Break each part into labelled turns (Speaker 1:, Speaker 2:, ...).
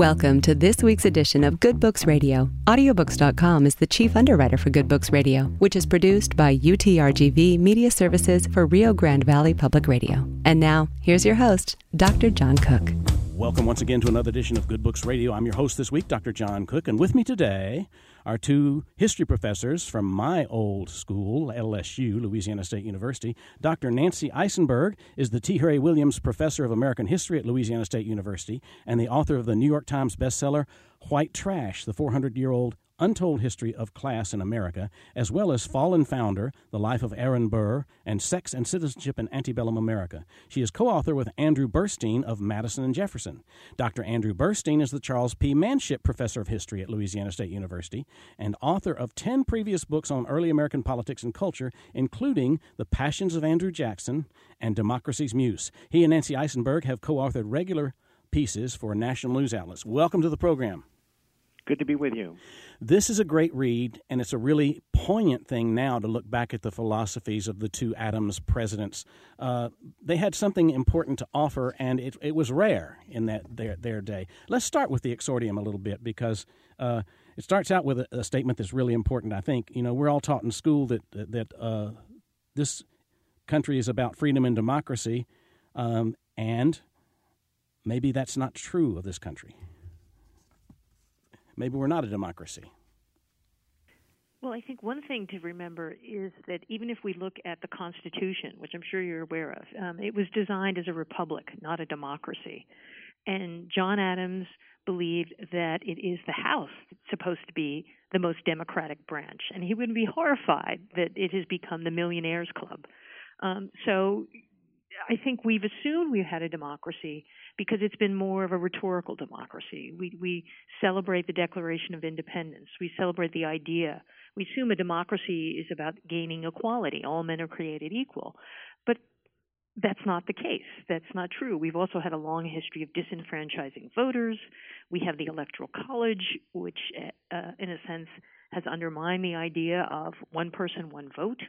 Speaker 1: Welcome to this week's edition of Good Books Radio. Audiobooks.com is the chief underwriter for Good Books Radio, which is produced by UTRGV Media Services for Rio Grande Valley Public Radio. And now, here's your host, Dr. John Cook.
Speaker 2: Welcome once again to another edition of Good Books Radio. I'm your host this week, Dr. John Cook, and with me today are two history professors from my old school, LSU, Louisiana State University. Dr. Nancy Isenberg is the T. Harry Williams Professor of American History at Louisiana State University and the author of the New York Times bestseller White Trash, the 400 year old Untold History of Class in America, as well as Fallen Founder, The Life of Aaron Burr, and Sex and Citizenship in Antebellum America. She is co author with Andrew Burstein of Madison and Jefferson. Dr. Andrew Burstein is the Charles P. Manship Professor of History at Louisiana State University and author of 10 previous books on early American politics and culture, including The Passions of Andrew Jackson and Democracy's Muse. He and Nancy Isenberg have co authored regular pieces for national news outlets. Welcome to the program.
Speaker 3: Good to be with you.
Speaker 2: This is a great read, and it's a really poignant thing now to look back at the philosophies of the two Adams presidents. Uh, they had something important to offer, and it, it was rare in that their, their day. Let's start with the exordium a little bit because uh, it starts out with a, a, statement that's really important. I think you know we're all taught in school that that uh, this country is about freedom and democracy, um, and maybe that's not true of this country maybe we're not a democracy.
Speaker 4: Well, I think one thing to remember is that even if we look at the Constitution, which I'm sure you're aware of, um, it was designed as a republic, not a democracy. And John Adams believed that it is the House that's supposed to be the most democratic branch, and he would be horrified that it has become the Millionaires Club. Um, so I think we've assumed we've had a democracy because it's been more of a rhetorical democracy. We we celebrate the Declaration of Independence. We celebrate the idea. We assume a democracy is about gaining equality. All men are created equal. But that's not the case. That's not true. We've also had a long history of disenfranchising voters. We have the Electoral College, which, uh, in a sense, has undermined the idea of one person, one vote.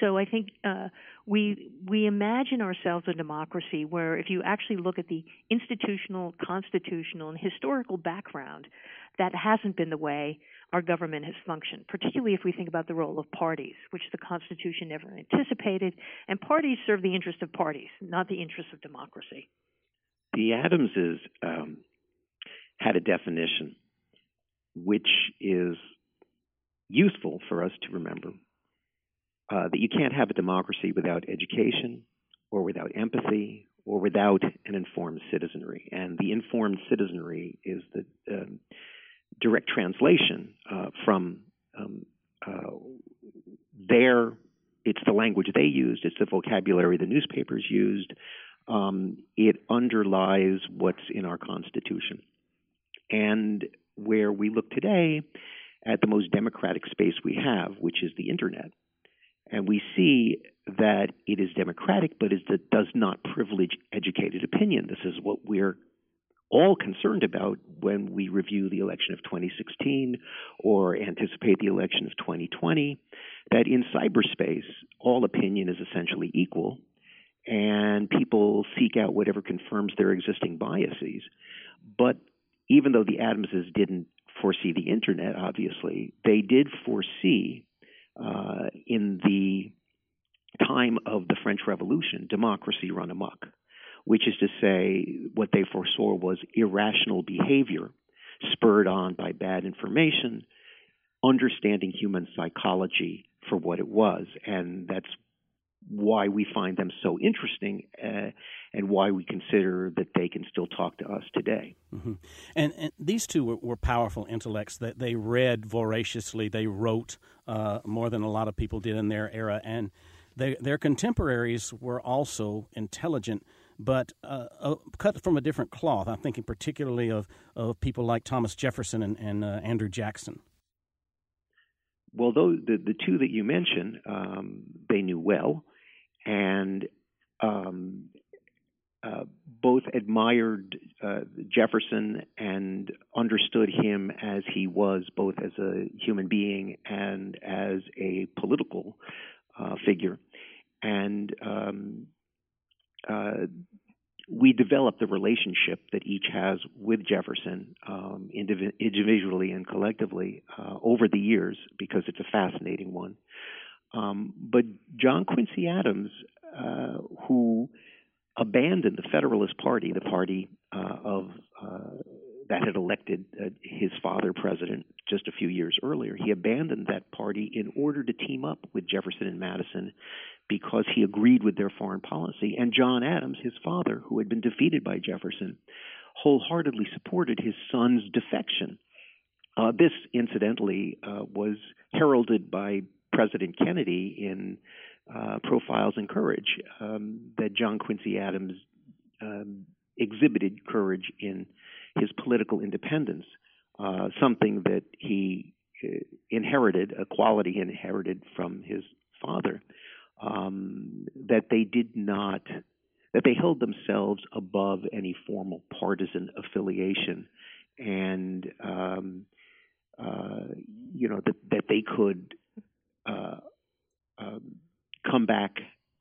Speaker 4: So I think uh, we we imagine ourselves a democracy where, if you actually look at the institutional, constitutional, and historical background, that hasn't been the way our government has functioned. Particularly if we think about the role of parties, which the Constitution never anticipated, and parties serve the interest of parties, not the interest of democracy.
Speaker 3: The Adamses um, had a definition which is useful for us to remember uh, that you can't have a democracy without education or without empathy or without an informed citizenry. And the informed citizenry is the um, direct translation uh, from um, uh, their, it's the language they used, it's the vocabulary the newspapers used. Um, it underlies what's in our Constitution. And where we look today at the most democratic space we have, which is the internet, and we see that it is democratic, but it does not privilege educated opinion. This is what we're all concerned about when we review the election of 2016 or anticipate the election of 2020, that in cyberspace, all opinion is essentially equal, and people seek out whatever confirms their existing biases. But even though the Adamses didn't foresee the internet, obviously, they did foresee uh, in the time of the French Revolution, democracy run amok, which is to say, what they foresaw was irrational behavior spurred on by bad information, understanding human psychology for what it was. And that's why we find them so interesting uh, and why we consider that they can still talk to us today.
Speaker 2: Mm-hmm. And, and, these two were, were, powerful intellects that they read voraciously. They wrote uh, more than a lot of people did in their era, and they, their contemporaries were also intelligent. But uh, uh, cut from a different cloth. I'm thinking particularly of, of people like Thomas Jefferson and, and uh, Andrew Jackson.
Speaker 3: Well, though the, the two that you mentioned, um, they knew well and um, uh, both admired uh, Jefferson and understood him as he was, both as a human being and as a political uh, figure. And um, uh, we develop the relationship that each has with Jefferson um, indiv- individually and collectively uh, over the years because it's a fascinating one. Um, but John Quincy Adams, uh, who abandoned the Federalist Party, the party uh, of uh, that had elected uh, his father president just a few years earlier. He abandoned that party in order to team up with Jefferson and Madison because he agreed with their foreign policy. And John Adams, his father, who had been defeated by Jefferson, wholeheartedly supported his son's defection. Uh, this, incidentally, uh, was heralded by President Kennedy in uh, Profiles in Courage um, that John Quincy Adams um, exhibited courage in his political independence, uh, something that he uh, inherited, a quality he inherited from his father, um, that they did not, that they held themselves above any formal partisan affiliation, and um, uh, you know that that they could come back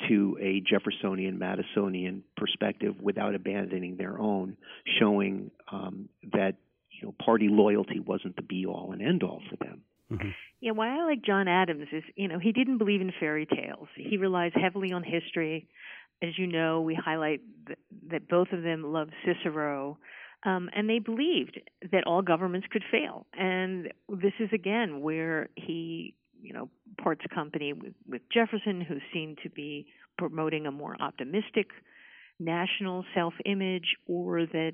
Speaker 3: to a Jeffersonian, Madisonian perspective without abandoning their own, showing um, that you know party loyalty wasn't the be all and end all for them.
Speaker 4: Mm-hmm. Yeah, why I like John Adams is you know he didn't believe in fairy tales. He relies heavily on history. As you know, we highlight th- that both of them loved Cicero. Um, and they believed that all governments could fail. And this is again where he you know, parts company with, with Jefferson, who seemed to be promoting a more optimistic national self image, or that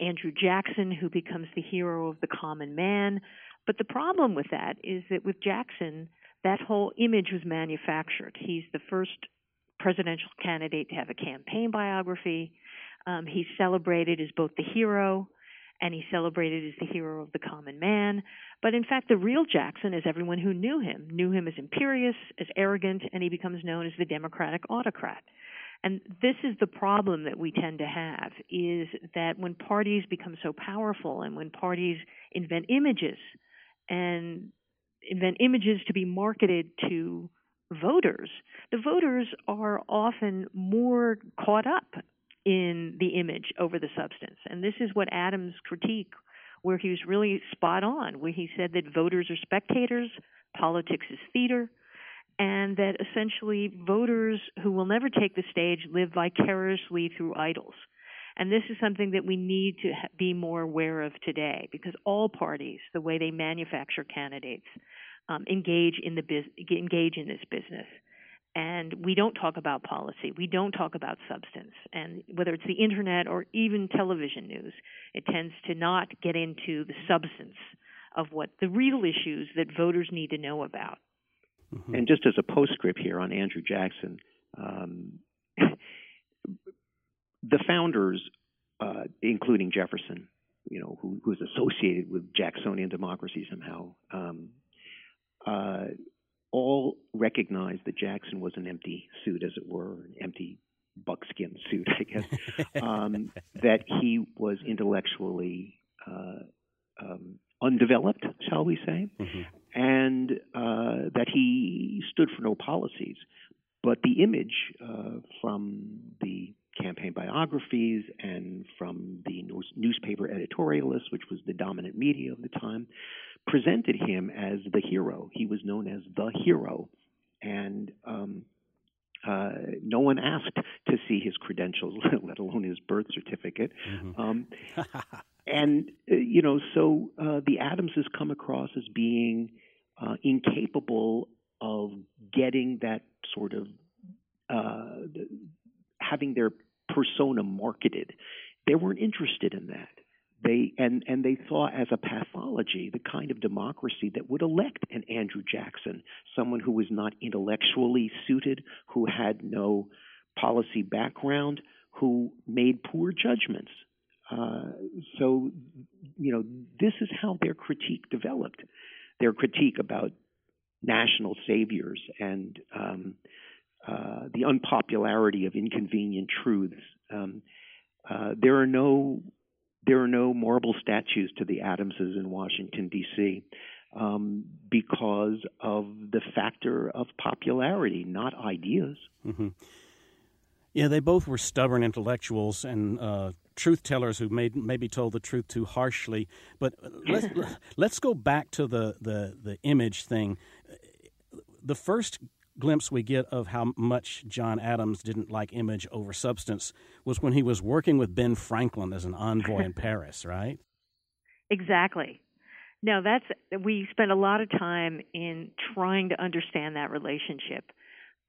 Speaker 4: Andrew Jackson, who becomes the hero of the common man. But the problem with that is that with Jackson, that whole image was manufactured. He's the first presidential candidate to have a campaign biography. Um, he's celebrated as both the hero and he's celebrated as the hero of the common man. But in fact, the real Jackson is everyone who knew him, knew him as imperious, as arrogant, and he becomes known as the democratic autocrat. And this is the problem that we tend to have is that when parties become so powerful and when parties invent images and invent images to be marketed to voters, the voters are often more caught up in the image over the substance. And this is what Adams' critique, where he was really spot on, where he said that voters are spectators, politics is theater, and that essentially voters who will never take the stage live vicariously through idols. And this is something that we need to be more aware of today because all parties, the way they manufacture candidates, um, engage in the biz- engage in this business and we don't talk about policy. We don't talk about substance. And whether it's the internet or even television news, it tends to not get into the substance of what the real issues that voters need to know about.
Speaker 3: Mm-hmm. And just as a postscript here on Andrew Jackson, um, the founders, uh, including Jefferson, you know, who, who was associated with Jacksonian democracy somehow, um, uh, all recognized that Jackson was an empty suit, as it were, an empty buckskin suit, I guess, um, that he was intellectually uh, um, undeveloped, shall we say, mm-hmm. and uh, that he stood for no policies. But the image uh, from the campaign biographies and from the newspaper editorialists, which was the dominant media of the time, presented him as the hero. He was known as the hero, and um, uh, no one asked to see his credentials, let alone his birth certificate. Mm-hmm. Um, and uh, you know, so uh, the Adamses come across as being uh, incapable of getting that sort of uh, having their persona marketed. They weren't interested in that. They and and they saw as a pathology the kind of democracy that would elect an Andrew Jackson, someone who was not intellectually suited, who had no policy background, who made poor judgments. Uh, so, you know, this is how their critique developed. Their critique about national saviors and um, uh, the unpopularity of inconvenient truths. Um, uh, there are no there are no marble statues to the Adamses in Washington, D.C., um, because of the factor of popularity, not ideas.
Speaker 2: Mm-hmm. Yeah, they both were stubborn intellectuals and uh, truth tellers who made, maybe told the truth too harshly. But let's let's go back to the, the, the image thing. The first glimpse we get of how much John Adams didn't like image over substance was when he was working with Ben Franklin as an envoy in Paris, right?
Speaker 4: Exactly. No, that's we spent a lot of time in trying to understand that relationship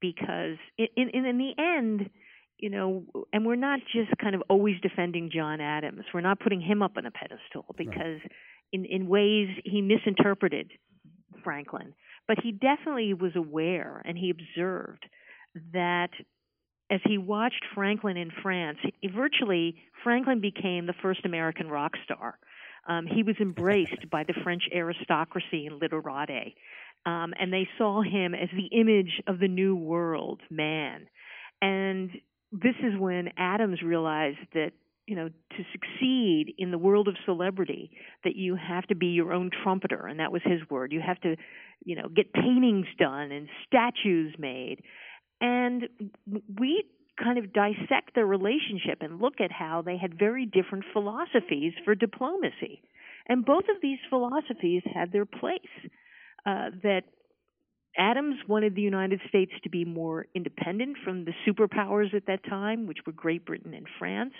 Speaker 4: because in in, in the end, you know, and we're not just kind of always defending John Adams. We're not putting him up on a pedestal because right. in in ways he misinterpreted Franklin, but he definitely was aware and he observed that as he watched Franklin in France, virtually Franklin became the first American rock star. Um, he was embraced by the French aristocracy and literati, um, and they saw him as the image of the new world man. And this is when Adams realized that you know to succeed in the world of celebrity that you have to be your own trumpeter and that was his word you have to you know get paintings done and statues made and we kind of dissect their relationship and look at how they had very different philosophies for diplomacy. And both of these philosophies had their place. Uh, that Adams wanted the United States to be more independent from the superpowers at that time, which were Great Britain and France.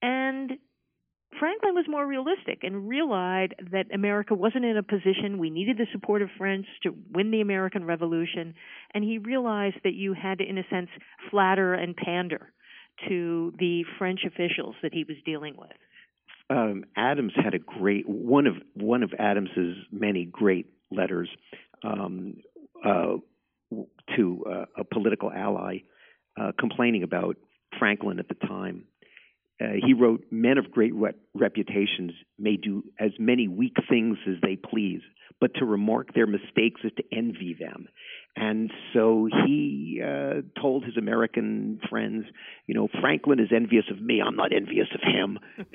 Speaker 4: And Franklin was more realistic and realized that America wasn't in a position, we needed the support of France to win the American Revolution, and he realized that you had to, in a sense, flatter and pander to the French officials that he was dealing with.
Speaker 3: Um, Adams had a great one of one of Adams's many great letters um, uh, to uh, a political ally uh, complaining about Franklin at the time uh, he wrote, Men of great re- reputations may do as many weak things as they please, but to remark their mistakes is to envy them. And so he uh, told his American friends, you know, Franklin is envious of me. I'm not envious of him.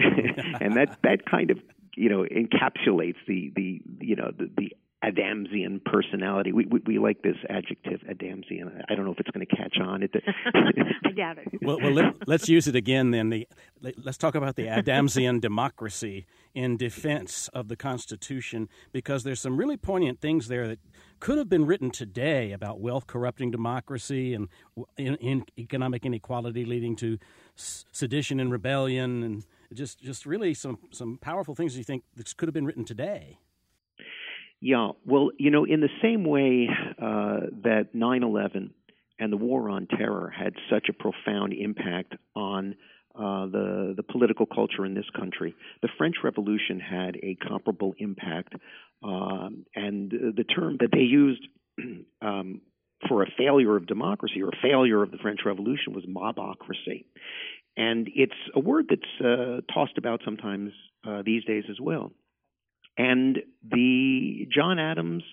Speaker 3: and that that kind of you know encapsulates the the you know the, the Adamsian personality. We, we, we like this adjective, Adamsian. I don't know if it's going to catch on. It,
Speaker 4: I doubt it.
Speaker 2: Well, well let, us use it again then. The, let's talk about the Adamsian democracy in defense of the Constitution, because there's some really poignant things there that could have been written today about wealth corrupting democracy and in, in economic inequality leading to sedition and rebellion, and just just really some some powerful things you think this could have been written today.
Speaker 3: Yeah, well, you know, in the same way uh, that 9 11 and the war on terror had such a profound impact on uh, the, the political culture in this country, the French Revolution had a comparable impact. Um, and the term that they used um, for a failure of democracy or a failure of the French Revolution was mobocracy. And it's a word that's uh, tossed about sometimes uh, these days as well. And the John Adams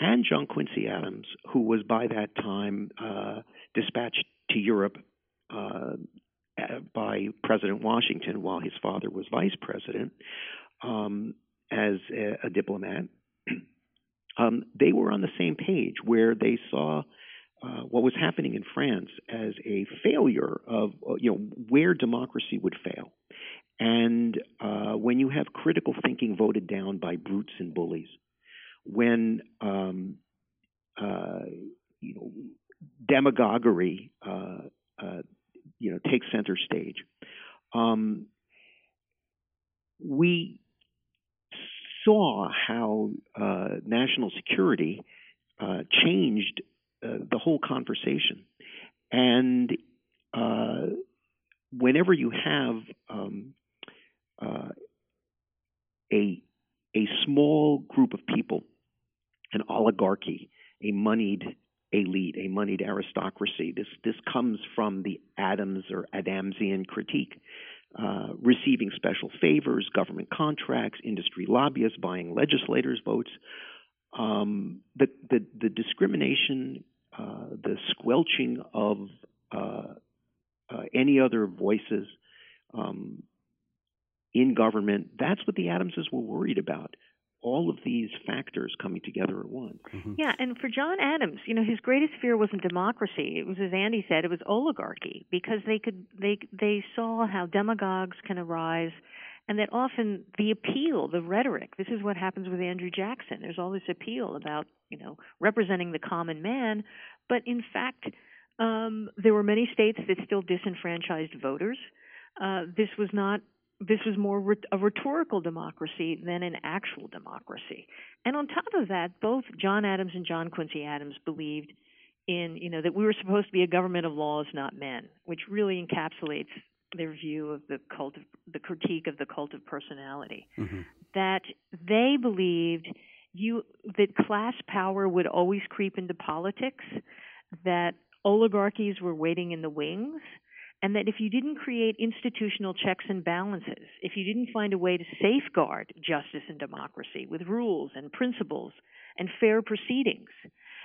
Speaker 3: and John Quincy Adams, who was by that time uh, dispatched to Europe uh, by President Washington while his father was vice president um, as a, a diplomat, um, they were on the same page where they saw. Uh, what was happening in France as a failure of you know where democracy would fail, and uh, when you have critical thinking voted down by brutes and bullies, when um, uh, you know demagoguery uh, uh you know takes center stage, um, we saw how uh, national security uh, changed the whole conversation, and whenever you have um, uh, a a small group of people, an oligarchy, a moneyed elite, a moneyed aristocracy. This this comes from the Adams or Adamsian critique. Uh, receiving special favors, government contracts, industry lobbyists buying legislators' votes, um, the, the, the discrimination, uh, the squelching of uh, uh any other voices, um, in government. That's what the Adamses were worried about. all of these factors coming together at once.
Speaker 4: Mm-hmm. Yeah, and for John Adams, you know, his greatest fear wasn't democracy. It was, as Andy said, it was oligarchy because they could they they saw how demagogues can arise, and that often the appeal, the rhetoric. This is what happens with Andrew Jackson. There's all this appeal about you know representing the common man, but in fact, um, there were many states that still disenfranchised voters. Uh, this was not this was more a rhetorical democracy than an actual democracy. And on top of that, both John Adams and John Quincy Adams believed in, you know, that we were supposed to be a government of laws, not men, which really encapsulates their view of the cult of the critique of the cult of personality. Mm-hmm. That they believed you that class power would always creep into politics, that oligarchies were waiting in the wings, and that if you didn't create institutional checks and balances, if you didn't find a way to safeguard justice and democracy with rules and principles and fair proceedings,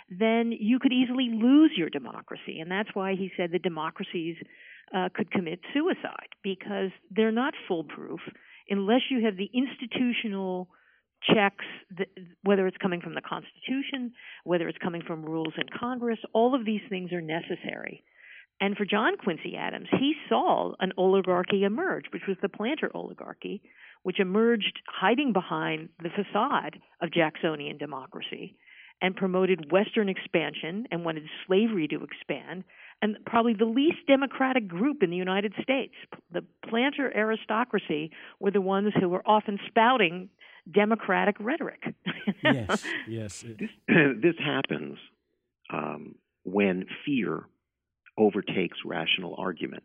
Speaker 4: then you could easily lose your democracy. And that's why he said that democracies uh, could commit suicide because they're not foolproof unless you have the institutional checks, that, whether it's coming from the Constitution, whether it's coming from rules in Congress, all of these things are necessary. And for John Quincy Adams, he saw an oligarchy emerge, which was the planter oligarchy, which emerged hiding behind the facade of Jacksonian democracy and promoted Western expansion and wanted slavery to expand, and probably the least democratic group in the United States. The planter aristocracy were the ones who were often spouting democratic rhetoric.
Speaker 2: yes, yes.
Speaker 3: This, this happens um, when fear overtakes rational argument.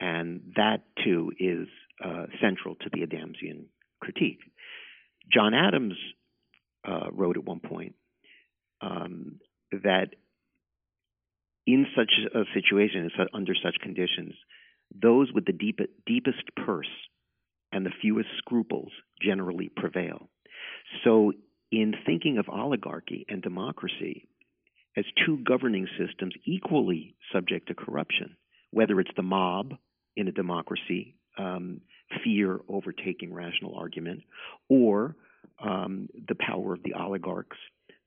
Speaker 3: And that, too, is uh, central to the Adamsian critique. John Adams uh, wrote at one point um, that in such a situation, under such conditions, those with the deep, deepest purse and the fewest scruples generally prevail. So, in thinking of oligarchy and democracy, as two governing systems equally subject to corruption, whether it's the mob in a democracy, um, fear overtaking rational argument, or um, the power of the oligarchs,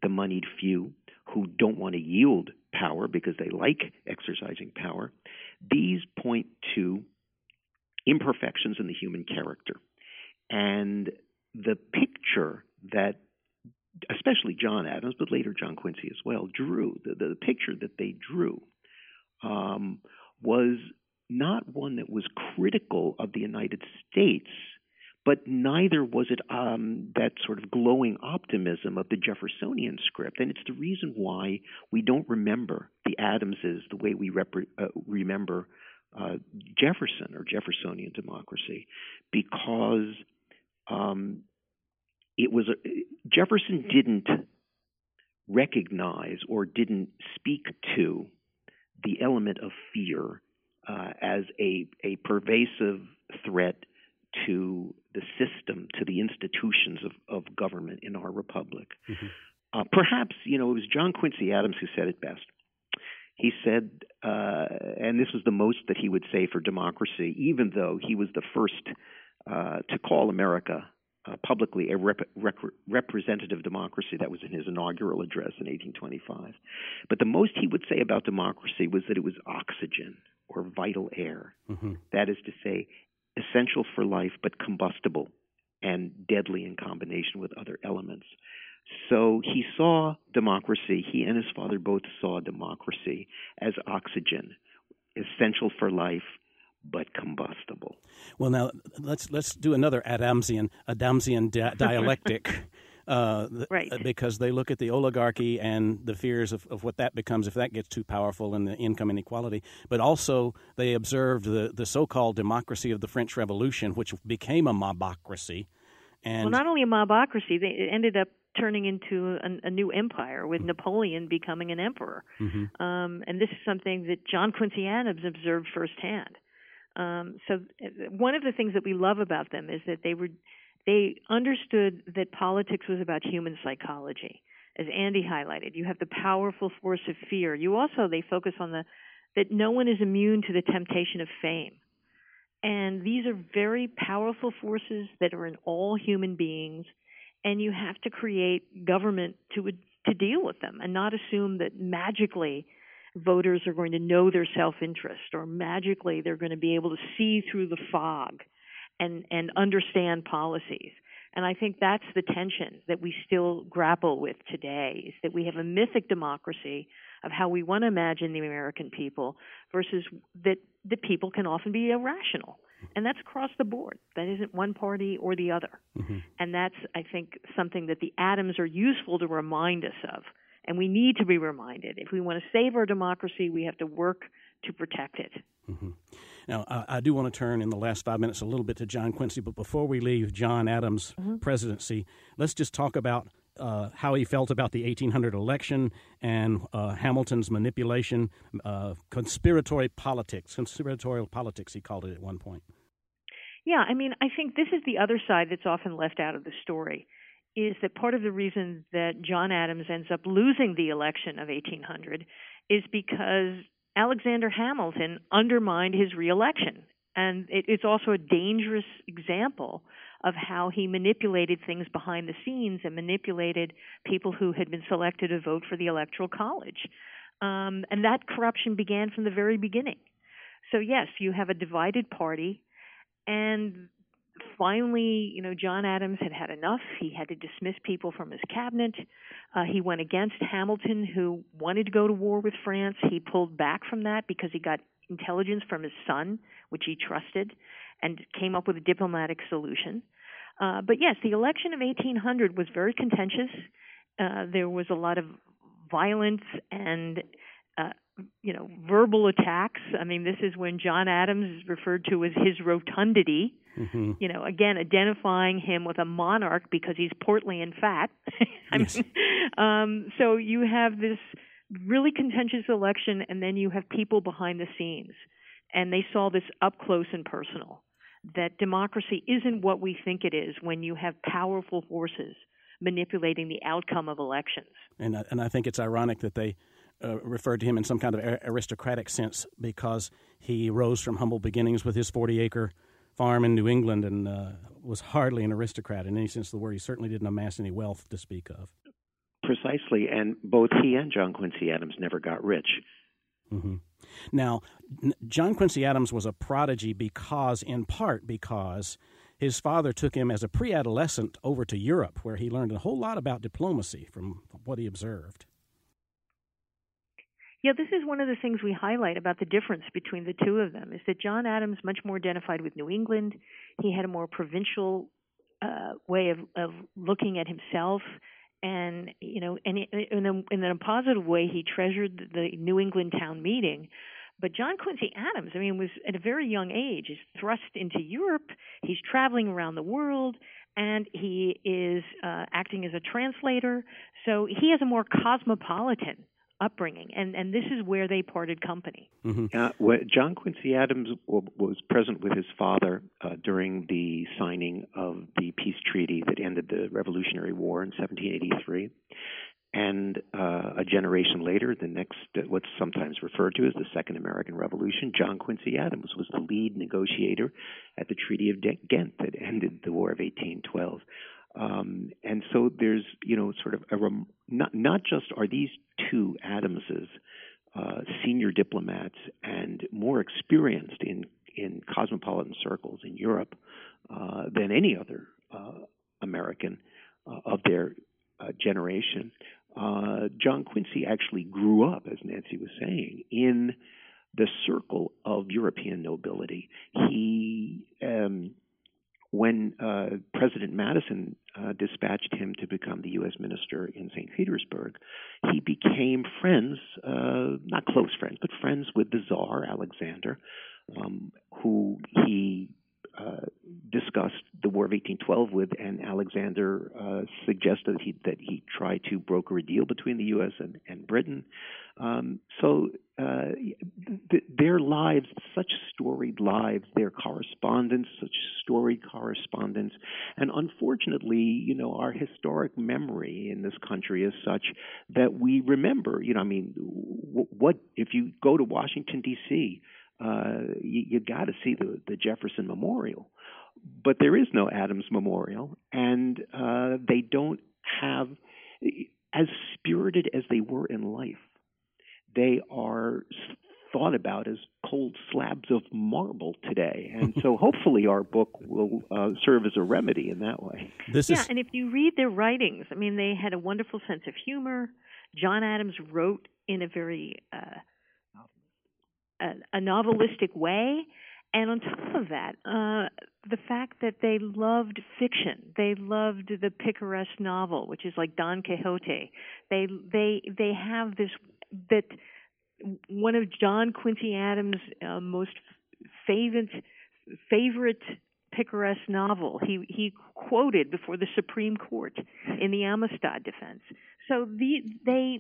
Speaker 3: the moneyed few who don't want to yield power because they like exercising power. These point to imperfections in the human character. And the picture that especially John Adams, but later John Quincy as well, drew the, the picture that they drew um, was not one that was critical of the United States, but neither was it um, that sort of glowing optimism of the Jeffersonian script. And it's the reason why we don't remember the Adamses the way we rep- uh, remember uh, Jefferson or Jeffersonian democracy, because um, it was a, Jefferson didn't recognize or didn't speak to the element of fear uh, as a, a pervasive threat to the system, to the institutions of, of government in our republic. Mm-hmm. Uh, perhaps, you know, it was John Quincy Adams who said it best. He said, uh, and this was the most that he would say for democracy, even though he was the first uh, to call America uh, publicly a rep- rep- representative democracy. That was in his inaugural address in 1825. But the most he would say about democracy was that it was oxygen or vital air. Mm-hmm. That is to say, essential for life but combustible and deadly in combination with other elements. So he saw democracy, he and his father both saw democracy as oxygen, essential for life but combustible.
Speaker 2: Well, now let's let's do another Adamsian Adamsian di- dialectic. Uh,
Speaker 4: right.
Speaker 2: Because they look at the oligarchy and the fears of, of what that becomes if that gets too powerful and the income inequality. But also, they observed the, the so called democracy of the French Revolution, which became a mobocracy. And
Speaker 4: well, not only a mobocracy, they ended up turning into a, a new empire with mm-hmm. Napoleon becoming an emperor. Mm-hmm. Um, and this is something that John Quincy Adams observed firsthand. Um, so uh, one of the things that we love about them is that they were they understood that politics was about human psychology. As Andy highlighted, you have the powerful force of fear. You also they focus on the that no one is immune to the temptation of fame. And these are very powerful forces that are in all human beings and you have to create government to to deal with them and not assume that magically voters are going to know their self-interest or magically they're going to be able to see through the fog and and understand policies. And I think that's the tension that we still grapple with today is that we have a mythic democracy of how we want to imagine the American people versus that the people can often be irrational. And that's across the board. That isn't one party or the other. Mm-hmm. And that's, I think, something that the Adams are useful to remind us of. And we need to be reminded. If we want to save our democracy, we have to work to protect it.
Speaker 2: Mm-hmm. Now, I, I, do want to turn in the last five minutes a little bit to John Quincy, but before we leave John Adams' mm-hmm. presidency, let's just talk about uh, how he felt about the 1800 election and uh, Hamilton's manipulation, uh, conspiratory politics, conspiratorial politics, he called it at one point.
Speaker 4: Yeah, I mean, I think this is the other side that's often left out of the story. Is that part of the reason that John Adams ends up losing the election of 1800 is because Alexander Hamilton undermined his reelection. And it, it's also a dangerous example of how he manipulated things behind the scenes and manipulated people who had been selected to vote for the Electoral College. Um, and that corruption began from the very beginning. So, yes, you have a divided party, and finally, you know, John Adams had had enough. He had to dismiss people from his cabinet. Uh, he went against Hamilton, who wanted to go to war with France. He pulled back from that because he got intelligence from his son, which he trusted, and came up with a diplomatic solution. Uh, but yes, the election of 1800 was very contentious. Uh, there was a lot of violence and uh, you know verbal attacks. I mean, this is when John Adams is referred to as his rotundity. Mm-hmm. You know, again identifying him with a monarch because he's portly and fat. I yes. mean, um, so you have this really contentious election, and then you have people behind the scenes, and they saw this up close and personal that democracy isn't what we think it is when you have powerful forces manipulating the outcome of elections.
Speaker 2: And I, and I think it's ironic that they uh, referred to him in some kind of aristocratic sense because he rose from humble beginnings with his 40 acre farm in New England and uh, was hardly an aristocrat in any sense of the word. He certainly didn't amass any wealth to speak of.
Speaker 3: Precisely, and both he and John Quincy Adams never got rich.
Speaker 2: Mm-hmm. Now, John Quincy Adams was a prodigy because, in part, because his father took him as a pre adolescent over to Europe, where he learned a whole lot about diplomacy from what he observed.
Speaker 4: Yeah, this is one of the things we highlight about the difference between the two of them is that John Adams much more identified with New England. He had a more provincial uh, way of, of looking at himself and you know, and in a, in a positive way, he treasured the New England town meeting. But John Quincy Adams, I mean, was at a very young age is thrust into Europe. He's traveling around the world, and he is uh, acting as a translator. So he has a more cosmopolitan upbringing, and and this is where they parted company.
Speaker 3: Mm-hmm. Uh, John Quincy Adams was present with his father uh, during the signing of the peace treaty that ended the Revolutionary War in 1783. And uh, a generation later, the next, uh, what's sometimes referred to as the Second American Revolution, John Quincy Adams was the lead negotiator at the Treaty of Ghent that ended the War of 1812. Um, and so there's, you know, sort of a rem- not not just are these two Adamses uh, senior diplomats and more experienced in in cosmopolitan circles in Europe uh, than any other uh, American uh, of their uh, generation. Uh, John Quincy actually grew up, as Nancy was saying, in the circle of European nobility. He um, when uh, President Madison uh, dispatched him to become the U.S. minister in St. Petersburg, he became friends, uh, not close friends, but friends with the Tsar Alexander, um, who he uh, discussed the War of 1812 with, and Alexander uh, suggested that he, that he try to broker a deal between the U.S. and, and Britain. Um, so uh, th- their lives, such storied lives, their correspondence, such storied correspondence, and unfortunately, you know, our historic memory in this country is such that we remember. You know, I mean, what if you go to Washington D.C. uh, you, you got to see the, the Jefferson Memorial. But there is no Adams Memorial, and uh, they don't have, as spirited as they were in life, they are thought about as cold slabs of marble today. And so hopefully our book will uh, serve as a remedy in that way.
Speaker 4: This yeah, is... and if you read their writings, I mean, they had a wonderful sense of humor. John Adams wrote in a very uh, a, a novelistic way. And on top of that, uh, the fact that they loved fiction, they loved the picaresque novel, which is like Don Quixote. They they they have this that one of John Quincy Adams' uh, most favorite favorite picaresque novel. He he quoted before the Supreme Court in the Amistad defense. So the, they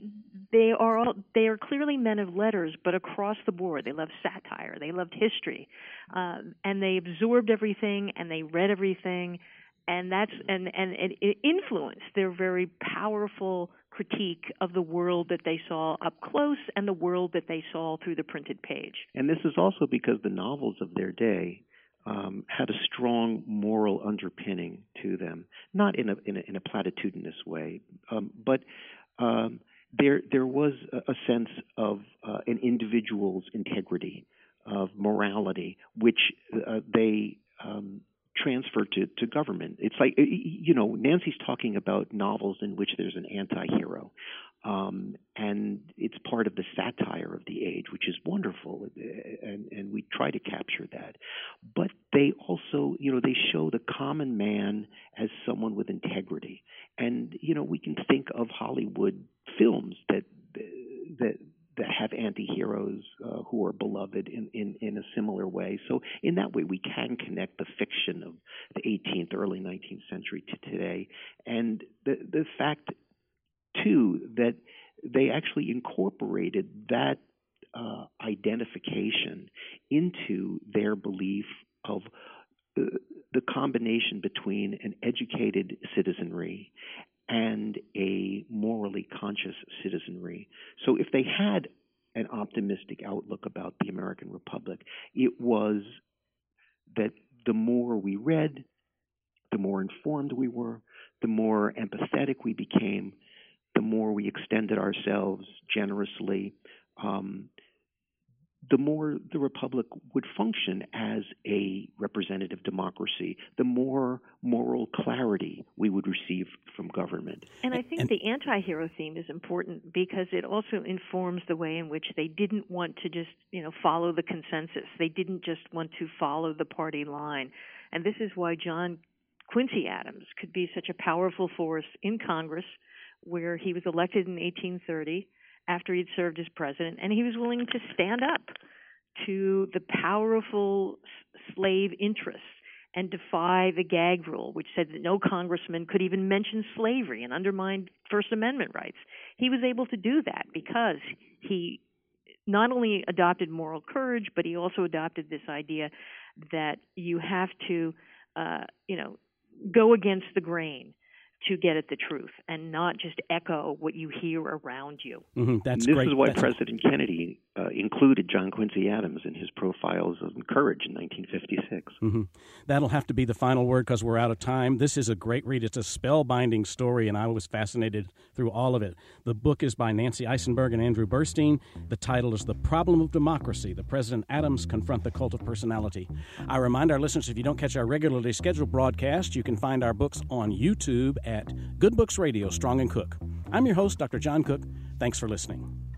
Speaker 4: they are all they are clearly men of letters, but across the board, they love satire, they loved history, uh, and they absorbed everything and they read everything, and that's and and it influenced their very powerful critique of the world that they saw up close and the world that they saw through the printed page.
Speaker 3: And this is also because the novels of their day um, had a strong moral underpinning to them, not in a in a, in a platitudinous way, um, but um, there there was a, a sense of uh, an individual's integrity, of morality, which uh, they um, transferred to, to government. It's like you know Nancy's talking about novels in which there's an anti-hero. Um, and it's part of the satire of the age, which is wonderful, and, and we try to capture that. But they also, you know, they show the common man as someone with integrity, and you know, we can think of Hollywood films that that that have anti-heroes uh, who are beloved in, in, in a similar way. So in that way, we can connect the fiction of the 18th, early 19th century to today, and the the fact too that they actually incorporated that uh, identification into their belief of uh, the combination between an educated citizenry and a morally conscious citizenry. So if they had an optimistic outlook about the American Republic, it was that the more we read, the more informed we were, the more empathetic we became, the more we extended ourselves generously, um, the more the republic would function as a representative democracy, the more moral clarity we would receive from government.
Speaker 4: And I think
Speaker 3: and,
Speaker 4: the anti hero theme is important because it also informs the way in which they didn't want to just, you know, follow the consensus. They didn't just want to follow the party line. And this is why John Quincy Adams could be such a powerful force in Congress where he was elected in 1830 after he'd served as president, and he was willing to stand up to the powerful slave interests and defy the gag rule, which said that no congressman could even mention slavery and undermine First Amendment rights. He was able to do that because he not only adopted moral courage, but he also adopted this idea that you have to, uh, you know, go against the grain to get at the truth and not just echo what you hear around you.
Speaker 2: Mm-hmm. That's
Speaker 3: this
Speaker 2: great.
Speaker 3: is why
Speaker 2: That's
Speaker 3: President Kennedy uh, included John Quincy Adams in his profiles of courage in 1956.
Speaker 2: Mm-hmm. That'll have to be the final word because we're out of time. This is a great read. It's a spellbinding story, and I was fascinated through all of it. The book is by Nancy Isenberg and Andrew Burstein. The title is The Problem of Democracy The President Adams Confront the Cult of Personality. I remind our listeners if you don't catch our regularly scheduled broadcast, you can find our books on YouTube at Good Books Radio, Strong and Cook. I'm your host, Dr. John Cook. Thanks for listening.